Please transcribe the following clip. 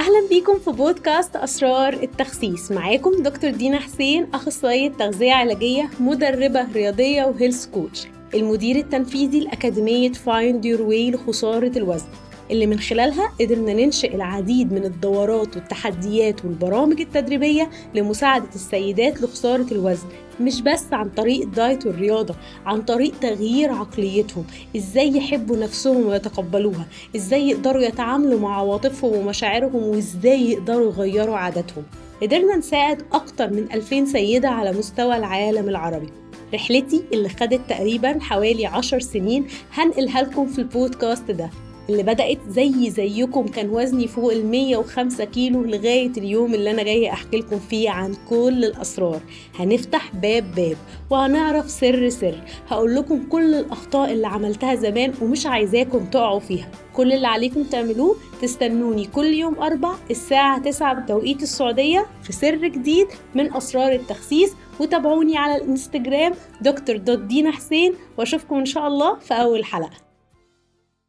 أهلا بيكم في بودكاست أسرار التخسيس. معاكم دكتور دينا حسين أخصائية تغذية علاجية مدربة رياضية و health coach المدير التنفيذي لأكاديمية فايند يور واي لخسارة الوزن. اللي من خلالها قدرنا ننشئ العديد من الدورات والتحديات والبرامج التدريبية لمساعدة السيدات لخسارة الوزن مش بس عن طريق ال diet والرياضة عن طريق تغيير عقليتهم إزاي يحبوا نفسهم ويتقبلوها إزاي يقدروا يتعاملوا مع عواطفهم ومشاعرهم وإزاي يقدروا يغيروا عاداتهم. قدرنا نساعد أكتر من 2000 سيدة على مستوى العالم العربي. رحلتي اللي خدت تقريبا حوالي عشر سنين هنقلها لكم في البودكاست ده. اللي بدأت زي زيكم كان وزني فوق ال 105 كيلو لغاية اليوم اللي أنا جاية أحكي لكم فيه عن كل الأسرار. هنفتح باب باب وهنعرف سر سر. هقول لكم كل الأخطاء اللي عملتها زمان ومش عايزاكم تقعوا فيها. كل اللي عليكم تعملوه تستنوني كل يوم أربع الساعة 9 بتوقيت السعودية في سر جديد من أسرار التخسيس. وتابعوني على الإنستجرام دكتور دوت دينا حسين. وأشوفكم إن شاء الله في أول حلقة.